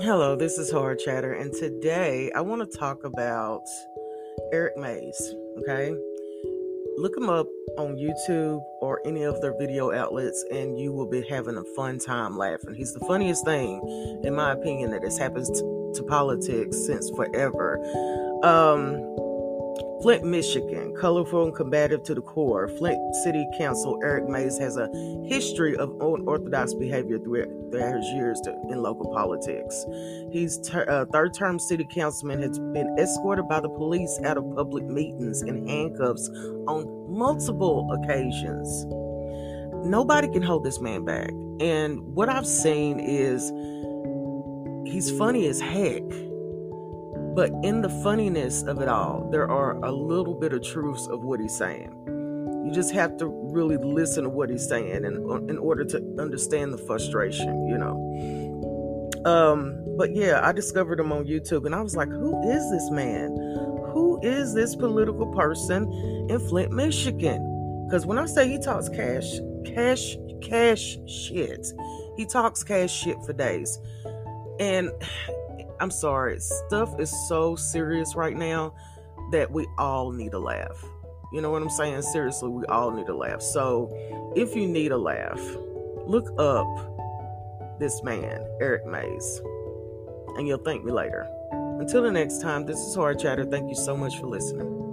Hello, this is Hard Chatter, and today I want to talk about Eric Mays. Okay, look him up on YouTube or any of their video outlets, and you will be having a fun time laughing. He's the funniest thing, in my opinion, that has happened to, to politics since forever. Um, Flint, Michigan, colorful and combative to the core. Flint City Council Eric Mays has a history of unorthodox behavior throughout his years in local politics. He's ter- uh, third-term city councilman has been escorted by the police out of public meetings in handcuffs on multiple occasions. Nobody can hold this man back. And what I've seen is he's funny as heck but in the funniness of it all, there are a little bit of truths of what he's saying. You just have to really listen to what he's saying in, in order to understand the frustration, you know. Um, but yeah, I discovered him on YouTube and I was like, who is this man? Who is this political person in Flint, Michigan? Because when I say he talks cash, cash, cash shit, he talks cash shit for days. And I'm sorry, stuff is so serious right now that we all need a laugh. You know what I'm saying? Seriously, we all need a laugh. So if you need a laugh, look up this man, Eric Mays, and you'll thank me later. Until the next time, this is Hard Chatter. Thank you so much for listening.